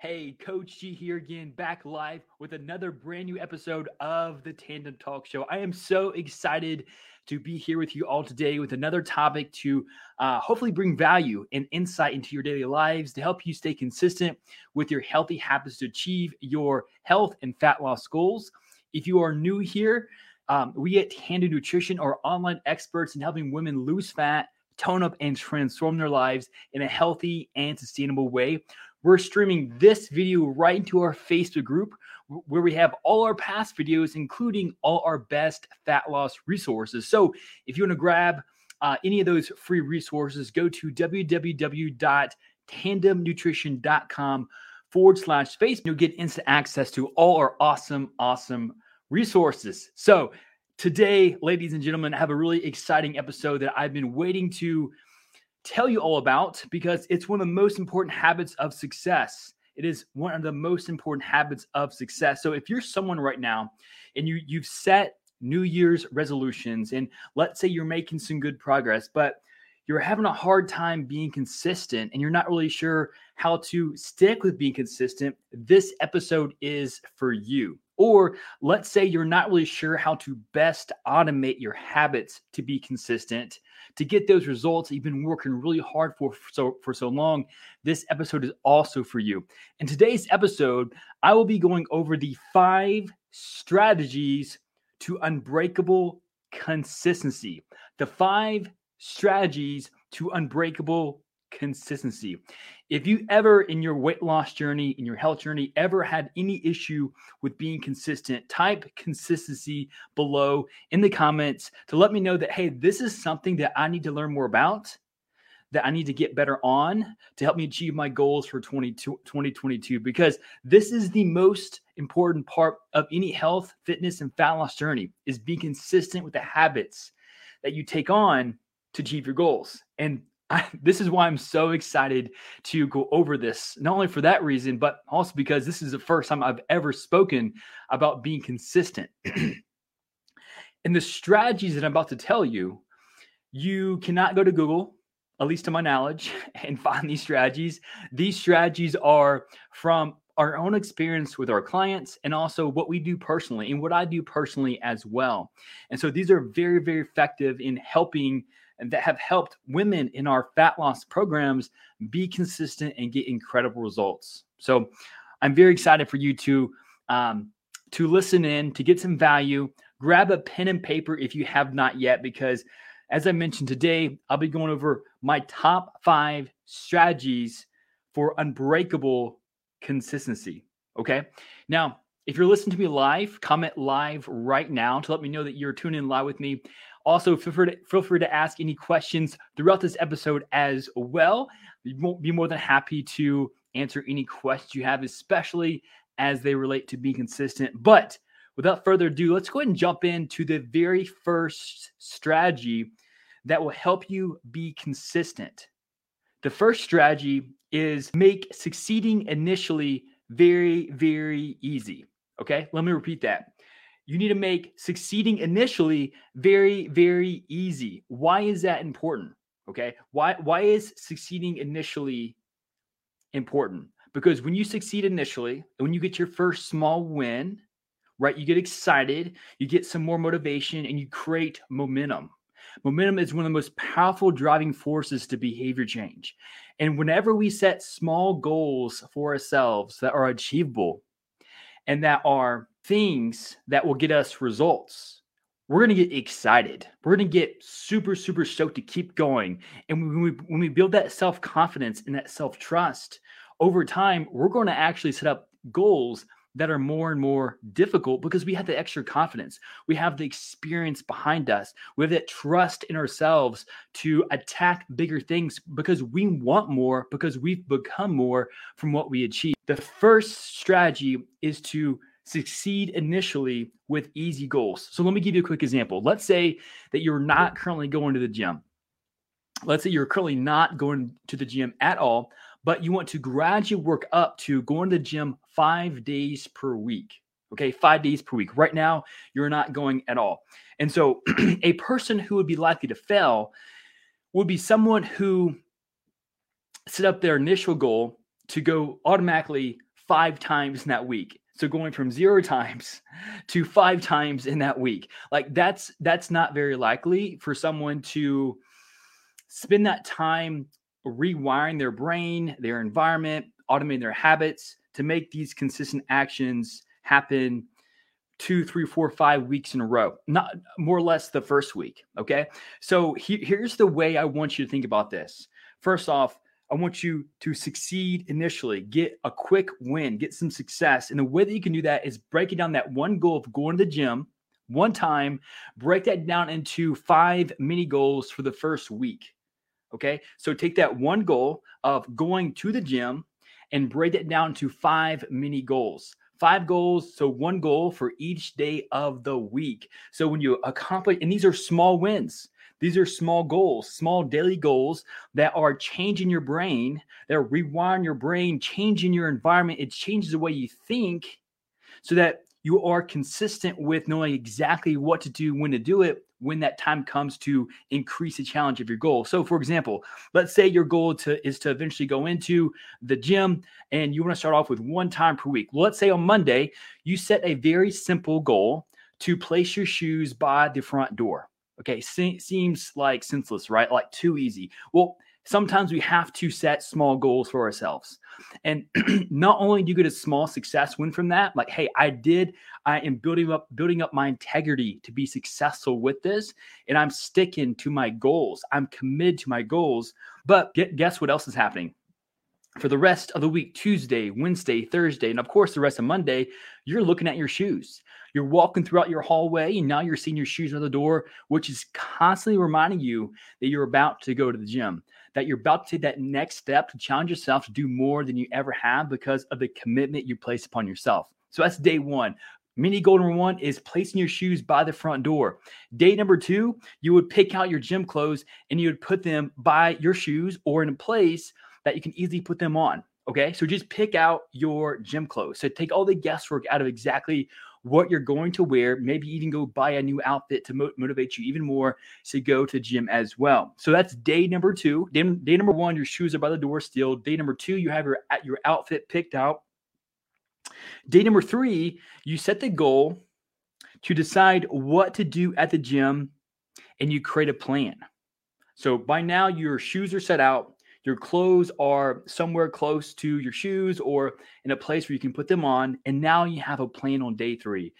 Hey, Coach G here again, back live with another brand new episode of the Tandem Talk Show. I am so excited to be here with you all today with another topic to uh, hopefully bring value and insight into your daily lives to help you stay consistent with your healthy habits to achieve your health and fat loss goals. If you are new here, um, we at Tandem Nutrition are online experts in helping women lose fat tone up and transform their lives in a healthy and sustainable way. We're streaming this video right into our Facebook group where we have all our past videos, including all our best fat loss resources. So if you want to grab uh, any of those free resources, go to www.tandemnutrition.com forward slash space. You'll get instant access to all our awesome, awesome resources. So Today, ladies and gentlemen, I have a really exciting episode that I've been waiting to tell you all about because it's one of the most important habits of success. It is one of the most important habits of success. So if you're someone right now and you you've set New Year's resolutions and let's say you're making some good progress, but you're having a hard time being consistent and you're not really sure how to stick with being consistent, this episode is for you. Or let's say you're not really sure how to best automate your habits to be consistent, to get those results you've been working really hard for so for so long. This episode is also for you. In today's episode, I will be going over the five strategies to unbreakable consistency. The five strategies to unbreakable consistency. If you ever in your weight loss journey, in your health journey, ever had any issue with being consistent, type consistency below in the comments to let me know that, hey, this is something that I need to learn more about, that I need to get better on to help me achieve my goals for 2022. Because this is the most important part of any health, fitness, and fat loss journey is being consistent with the habits that you take on to achieve your goals. And I, this is why I'm so excited to go over this, not only for that reason, but also because this is the first time I've ever spoken about being consistent. and the strategies that I'm about to tell you, you cannot go to Google, at least to my knowledge, and find these strategies. These strategies are from our own experience with our clients and also what we do personally and what I do personally as well. And so these are very, very effective in helping and that have helped women in our fat loss programs be consistent and get incredible results. So I'm very excited for you to um, to listen in, to get some value. Grab a pen and paper if you have not yet, because as I mentioned today, I'll be going over my top five strategies for unbreakable consistency. Okay. Now, if you're listening to me live, comment live right now to let me know that you're tuning in live with me. Also, feel free, to, feel free to ask any questions throughout this episode as well. We won't be more than happy to answer any questions you have, especially as they relate to being consistent. But without further ado, let's go ahead and jump into the very first strategy that will help you be consistent. The first strategy is make succeeding initially very, very easy. Okay, let me repeat that you need to make succeeding initially very very easy. Why is that important? Okay? Why why is succeeding initially important? Because when you succeed initially when you get your first small win right you get excited you get some more motivation and you create momentum. Momentum is one of the most powerful driving forces to behavior change. And whenever we set small goals for ourselves that are achievable and that are things that will get us results, we're going to get excited. We're going to get super, super stoked to keep going. And when we, when we build that self confidence and that self trust over time, we're going to actually set up goals that are more and more difficult because we have the extra confidence. We have the experience behind us. We have that trust in ourselves to attack bigger things because we want more, because we've become more from what we achieve. The first strategy is to succeed initially with easy goals. So let me give you a quick example. Let's say that you're not currently going to the gym. Let's say you're currently not going to the gym at all, but you want to gradually work up to going to the gym five days per week. Okay, five days per week. Right now, you're not going at all. And so, a person who would be likely to fail would be someone who set up their initial goal to go automatically five times in that week. So going from zero times to five times in that week, like that's that's not very likely for someone to spend that time rewiring their brain, their environment, automating their habits to make these consistent actions happen two, three, four, five weeks in a row, not more or less the first week. Okay. So he, here's the way I want you to think about this. First off, I want you to succeed initially, get a quick win, get some success. And the way that you can do that is breaking down that one goal of going to the gym one time, break that down into five mini goals for the first week. Okay. So take that one goal of going to the gym and break it down to five mini goals. Five goals. So one goal for each day of the week. So when you accomplish, and these are small wins. These are small goals, small daily goals that are changing your brain, that are rewiring your brain, changing your environment. It changes the way you think so that you are consistent with knowing exactly what to do, when to do it, when that time comes to increase the challenge of your goal. So, for example, let's say your goal to is to eventually go into the gym and you want to start off with one time per week. Let's say on Monday, you set a very simple goal to place your shoes by the front door. Okay, se- seems like senseless, right? Like too easy. Well, sometimes we have to set small goals for ourselves. And not only do you get a small success win from that, like, hey, I did, I am building up, building up my integrity to be successful with this, and I'm sticking to my goals. I'm committed to my goals. But get, guess what else is happening? For the rest of the week, Tuesday, Wednesday, Thursday, and of course the rest of Monday, you're looking at your shoes. You're walking throughout your hallway, and now you're seeing your shoes on the door, which is constantly reminding you that you're about to go to the gym that you're about to take that next step to challenge yourself to do more than you ever have because of the commitment you place upon yourself. So that's day one. Mini goal number one is placing your shoes by the front door. Day number two, you would pick out your gym clothes and you would put them by your shoes or in a place that you can easily put them on. Okay. So just pick out your gym clothes. So take all the guesswork out of exactly what you're going to wear, maybe even go buy a new outfit to mo- motivate you even more to go to gym as well. So that's day number two. Day, day number one, your shoes are by the door still. Day number two, you have your your outfit picked out. Day number three, you set the goal to decide what to do at the gym and you create a plan. So by now, your shoes are set out your clothes are somewhere close to your shoes or in a place where you can put them on. And now you have a plan on day three.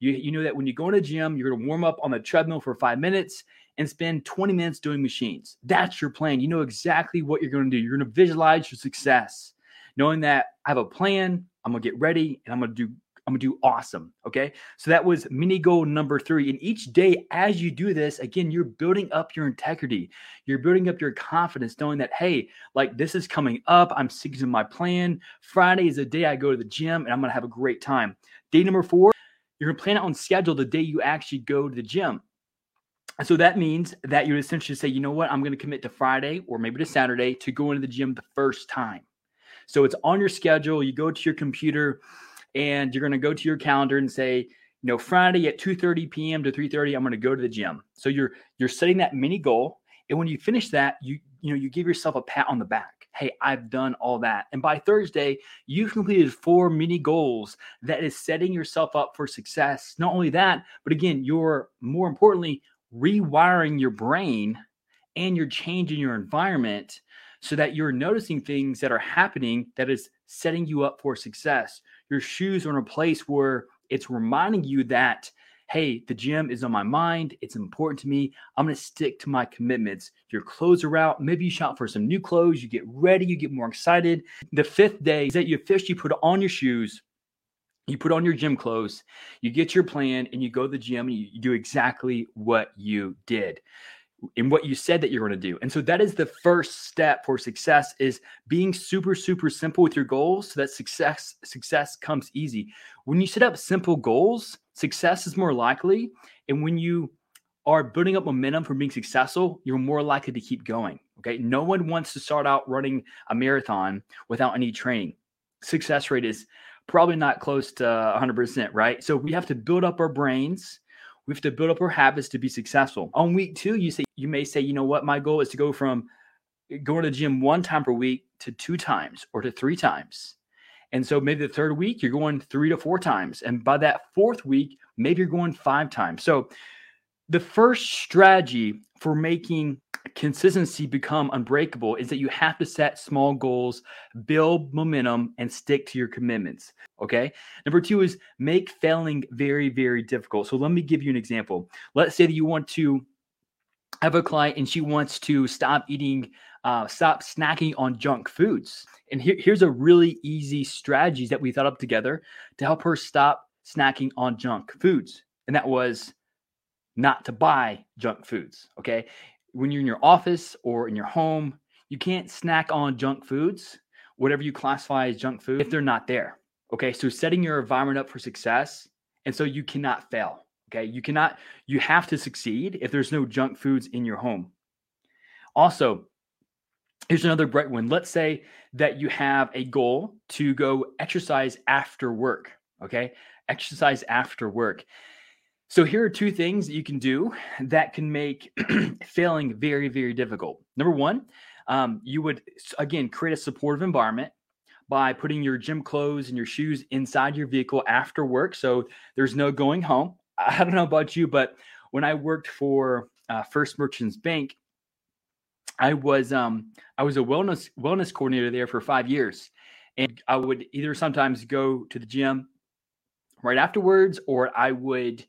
You, you know that when you go in a gym, you're going to warm up on the treadmill for five minutes and spend 20 minutes doing machines. That's your plan. You know exactly what you're going to do. You're going to visualize your success, knowing that I have a plan, I'm going to get ready, and I'm going to do I'm gonna do awesome. Okay. So that was mini goal number three. And each day, as you do this, again, you're building up your integrity. You're building up your confidence, knowing that, hey, like this is coming up. I'm sticking to my plan. Friday is the day I go to the gym and I'm gonna have a great time. Day number four, you're gonna plan out on schedule the day you actually go to the gym. So that means that you essentially say, you know what, I'm going to commit to Friday or maybe to Saturday to go into the gym the first time. So it's on your schedule. You go to your computer, and you're going to go to your calendar and say, you know, Friday at 2:30 p.m. to 3:30, I'm going to go to the gym. So you're you're setting that mini goal, and when you finish that, you you know you give yourself a pat on the back. Hey, I've done all that. And by Thursday, you've completed four mini goals that is setting yourself up for success. Not only that, but again, you're more importantly rewiring your brain and you're changing your environment so that you're noticing things that are happening that is setting you up for success your shoes are in a place where it's reminding you that hey, the gym is on my mind. It's important to me. I'm going to stick to my commitments. Your clothes are out. Maybe you shop for some new clothes. You get ready. You get more excited. The fifth day is that you officially put on your shoes. You put on your gym clothes. You get your plan and you go to the gym and you do exactly what you did in what you said that you're going to do. And so that is the first step for success is being super super simple with your goals so that success success comes easy. when you set up simple goals, success is more likely. And when you are building up momentum for being successful, you're more likely to keep going. Okay. No one wants to start out running a marathon without any training. Success rate is probably not close to 100%, right? So we have to build up our brains. We have to build up our habits to be successful. On week two, you say you may say, you know what, my goal is to go from going to the gym one time per week to two times or to three times. And so maybe the third week you're going three to four times. And by that fourth week, maybe you're going five times. So the first strategy for making consistency become unbreakable is that you have to set small goals, build momentum, and stick to your commitments. Okay. Number two is make failing very, very difficult. So let me give you an example. Let's say that you want to have a client and she wants to stop eating, uh, stop snacking on junk foods. And here, here's a really easy strategy that we thought up together to help her stop snacking on junk foods. And that was not to buy junk foods. Okay. When you're in your office or in your home, you can't snack on junk foods, whatever you classify as junk food, if they're not there. Okay. So setting your environment up for success. And so you cannot fail. Okay. You cannot, you have to succeed if there's no junk foods in your home. Also, here's another bright one. Let's say that you have a goal to go exercise after work. Okay. Exercise after work. So here are two things that you can do that can make failing very, very difficult. Number one, um, you would again create a supportive environment by putting your gym clothes and your shoes inside your vehicle after work. So there's no going home. I don't know about you, but when I worked for uh, First Merchants Bank, I was um, I was a wellness wellness coordinator there for five years, and I would either sometimes go to the gym right afterwards, or I would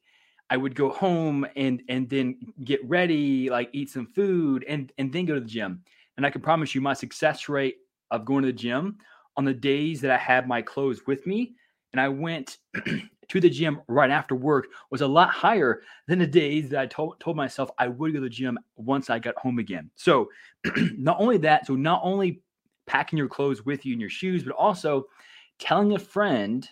I would go home and and then get ready, like eat some food, and and then go to the gym. And I can promise you, my success rate of going to the gym on the days that I had my clothes with me, and I went to the gym right after work, was a lot higher than the days that I told told myself I would go to the gym once I got home again. So, not only that, so not only packing your clothes with you and your shoes, but also telling a friend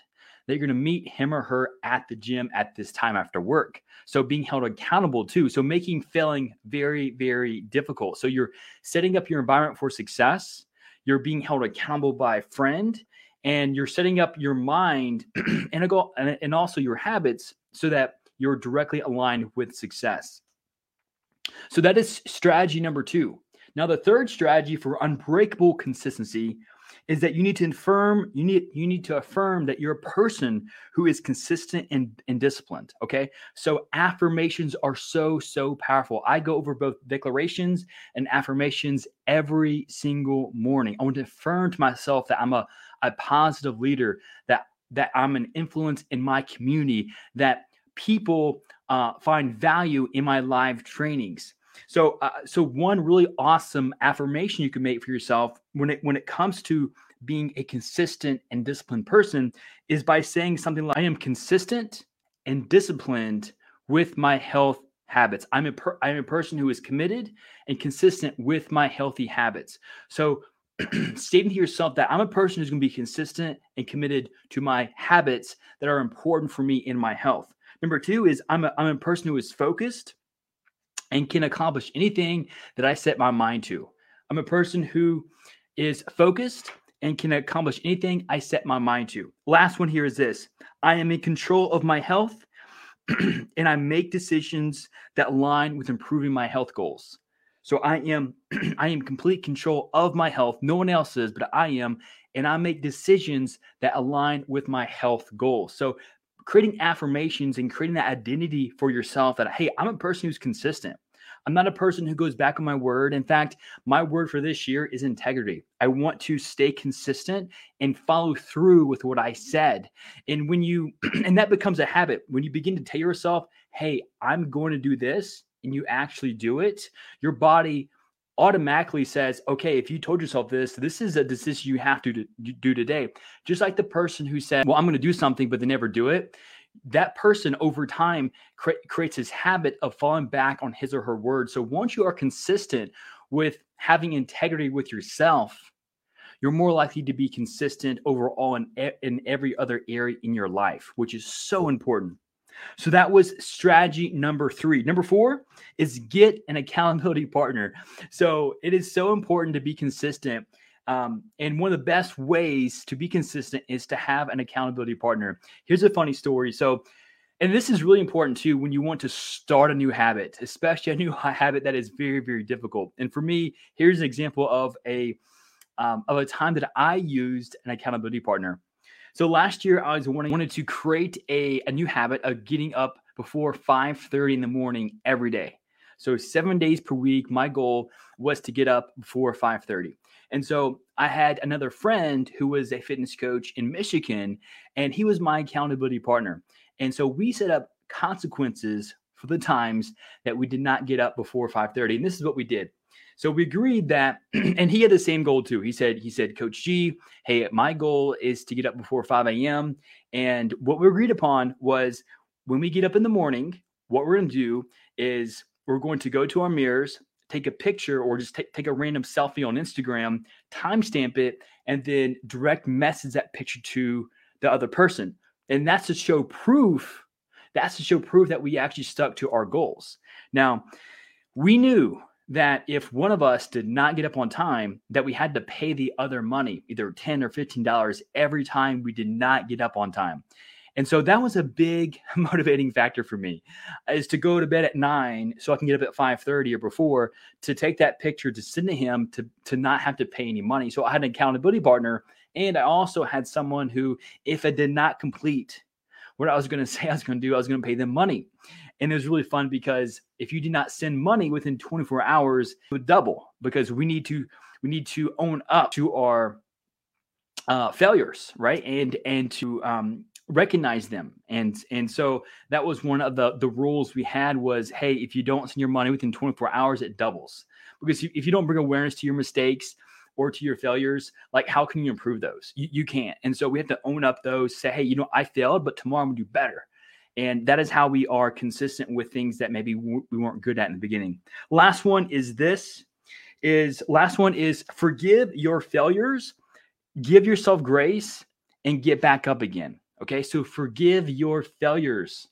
that you're going to meet him or her at the gym at this time after work. So being held accountable too. So making failing very, very difficult. So you're setting up your environment for success. You're being held accountable by a friend and you're setting up your mind and goal and also your habits so that you're directly aligned with success. So that is strategy number two. Now, the third strategy for unbreakable consistency is that you need to affirm you need you need to affirm that you're a person who is consistent and, and disciplined okay? So affirmations are so so powerful. I go over both declarations and affirmations every single morning. I want to affirm to myself that i'm a, a positive leader that that i'm an influence in my community that people uh, find value in my live trainings so, uh, so one really awesome affirmation you can make for yourself when it when it comes to being a consistent and disciplined person is by saying something like, "I am consistent and disciplined with my health habits. I'm a per- I'm a person who is committed and consistent with my healthy habits." So, stating to yourself that I'm a person who's going to be consistent and committed to my habits that are important for me in my health. Number two is I'm a, I'm a person who is focused and can accomplish anything that I set my mind to. I'm a person who is focused and can accomplish anything I set my mind to. Last one here is this I am in control of my health and I make decisions that align with improving my health goals. So I am I am complete control of my health. No one else is, but I am and I make decisions that align with my health goals. So creating affirmations and creating that identity for yourself that, hey, I'm a person who's consistent. I'm not a person who goes back on my word. In fact, my word for this year is integrity. I want to stay consistent and follow through with what I said. And when you, and that becomes a habit, when you begin to tell yourself, hey, I'm going to do this, and you actually do it, your body automatically says, okay, if you told yourself this, this is a decision you have to do today. Just like the person who said, well, I'm going to do something, but they never do it. That person over time cre- creates this habit of falling back on his or her word. So once you are consistent with having integrity with yourself, you're more likely to be consistent overall in, in every other area in your life, which is so important. So that was strategy number three. Number four is get an accountability partner. So it is so important to be consistent. Um, and one of the best ways to be consistent is to have an accountability partner. Here's a funny story. So, and this is really important too when you want to start a new habit, especially a new habit that is very, very difficult. And for me, here's an example of a um, of a time that I used an accountability partner. So last year, I was wanting, wanted to create a, a new habit of getting up before 5:30 in the morning every day. So seven days per week, my goal was to get up before 5:30. And so I had another friend who was a fitness coach in Michigan, and he was my accountability partner. And so we set up consequences for the times that we did not get up before 5:30. And this is what we did. So we agreed that, and he had the same goal too. He said, he said, Coach G, hey, my goal is to get up before 5 a.m. And what we agreed upon was when we get up in the morning, what we're going to do is we're going to go to our mirrors, take a picture or just take, take a random selfie on Instagram, timestamp it, and then direct message that picture to the other person. And that's to show proof. That's to show proof that we actually stuck to our goals. Now, we knew that if one of us did not get up on time, that we had to pay the other money, either 10 or $15 every time we did not get up on time. And so that was a big motivating factor for me is to go to bed at nine so I can get up at 5:30 or before to take that picture to send to him to, to not have to pay any money. So I had an accountability partner and I also had someone who, if I did not complete what I was going to say I was going to do, I was going to pay them money. And it was really fun because if you did not send money within 24 hours, it would double because we need to we need to own up to our uh, failures, right? And and to um, recognize them. And and so that was one of the the rules we had was, hey, if you don't send your money within 24 hours, it doubles. Because if you don't bring awareness to your mistakes, or to your failures, like how can you improve those? You, you can't. And so we have to own up those, say, hey, you know, I failed, but tomorrow I'm gonna do better. And that is how we are consistent with things that maybe we weren't good at in the beginning. Last one is this is last one is forgive your failures, give yourself grace and get back up again. Okay? So forgive your failures.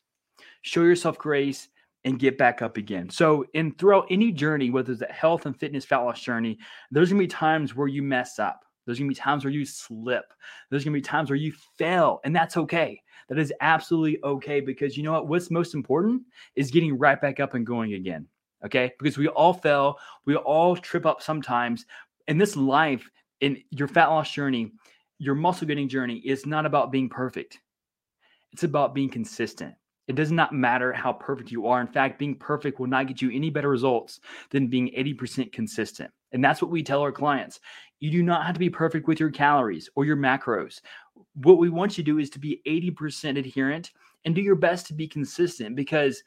Show yourself grace and get back up again. So, in throughout any journey, whether it's a health and fitness fat loss journey, there's gonna be times where you mess up. There's gonna be times where you slip. There's gonna be times where you fail, and that's okay. That is absolutely okay because you know what? What's most important is getting right back up and going again. Okay. Because we all fail, we all trip up sometimes. In this life, in your fat loss journey, your muscle getting journey is not about being perfect, it's about being consistent. It does not matter how perfect you are. In fact, being perfect will not get you any better results than being 80% consistent. And that's what we tell our clients. You do not have to be perfect with your calories or your macros what we want you to do is to be 80% adherent and do your best to be consistent because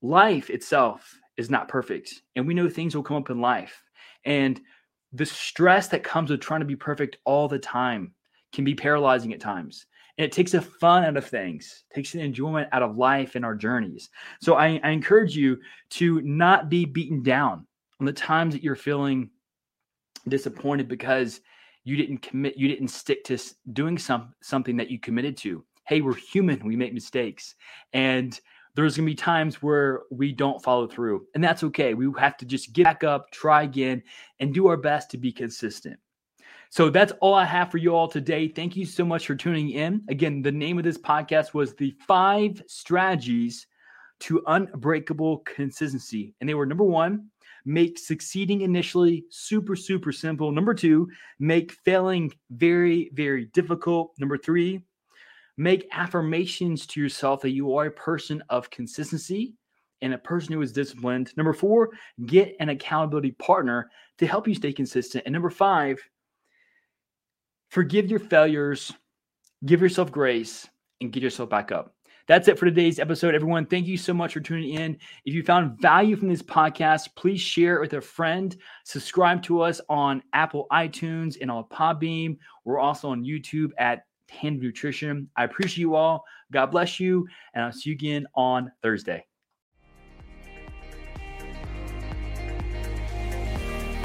life itself is not perfect. And we know things will come up in life. And the stress that comes with trying to be perfect all the time can be paralyzing at times. And it takes the fun out of things, takes the enjoyment out of life and our journeys. So I, I encourage you to not be beaten down on the times that you're feeling disappointed because you didn't commit you didn't stick to doing some something that you committed to. Hey we're human we make mistakes and there's going to be times where we don't follow through and that's okay. We have to just get back up try again and do our best to be consistent. So that's all i have for you all today. Thank you so much for tuning in. Again the name of this podcast was the five strategies to unbreakable consistency and they were number one make succeeding initially super, super simple. Number two, make failing very, very difficult. Number three, make affirmations to yourself that you are a person of consistency and a person who is disciplined. Number four, get an accountability partner to help you stay consistent. And number five, forgive your failures, give yourself grace, and get yourself back up. That's it for today's episode, everyone. Thank you so much for tuning in. If you found value from this podcast, please share it with a friend. Subscribe to us on Apple iTunes and on Podbean. We're also on YouTube at Tandem Nutrition. I appreciate you all. God bless you, and I'll see you again on Thursday.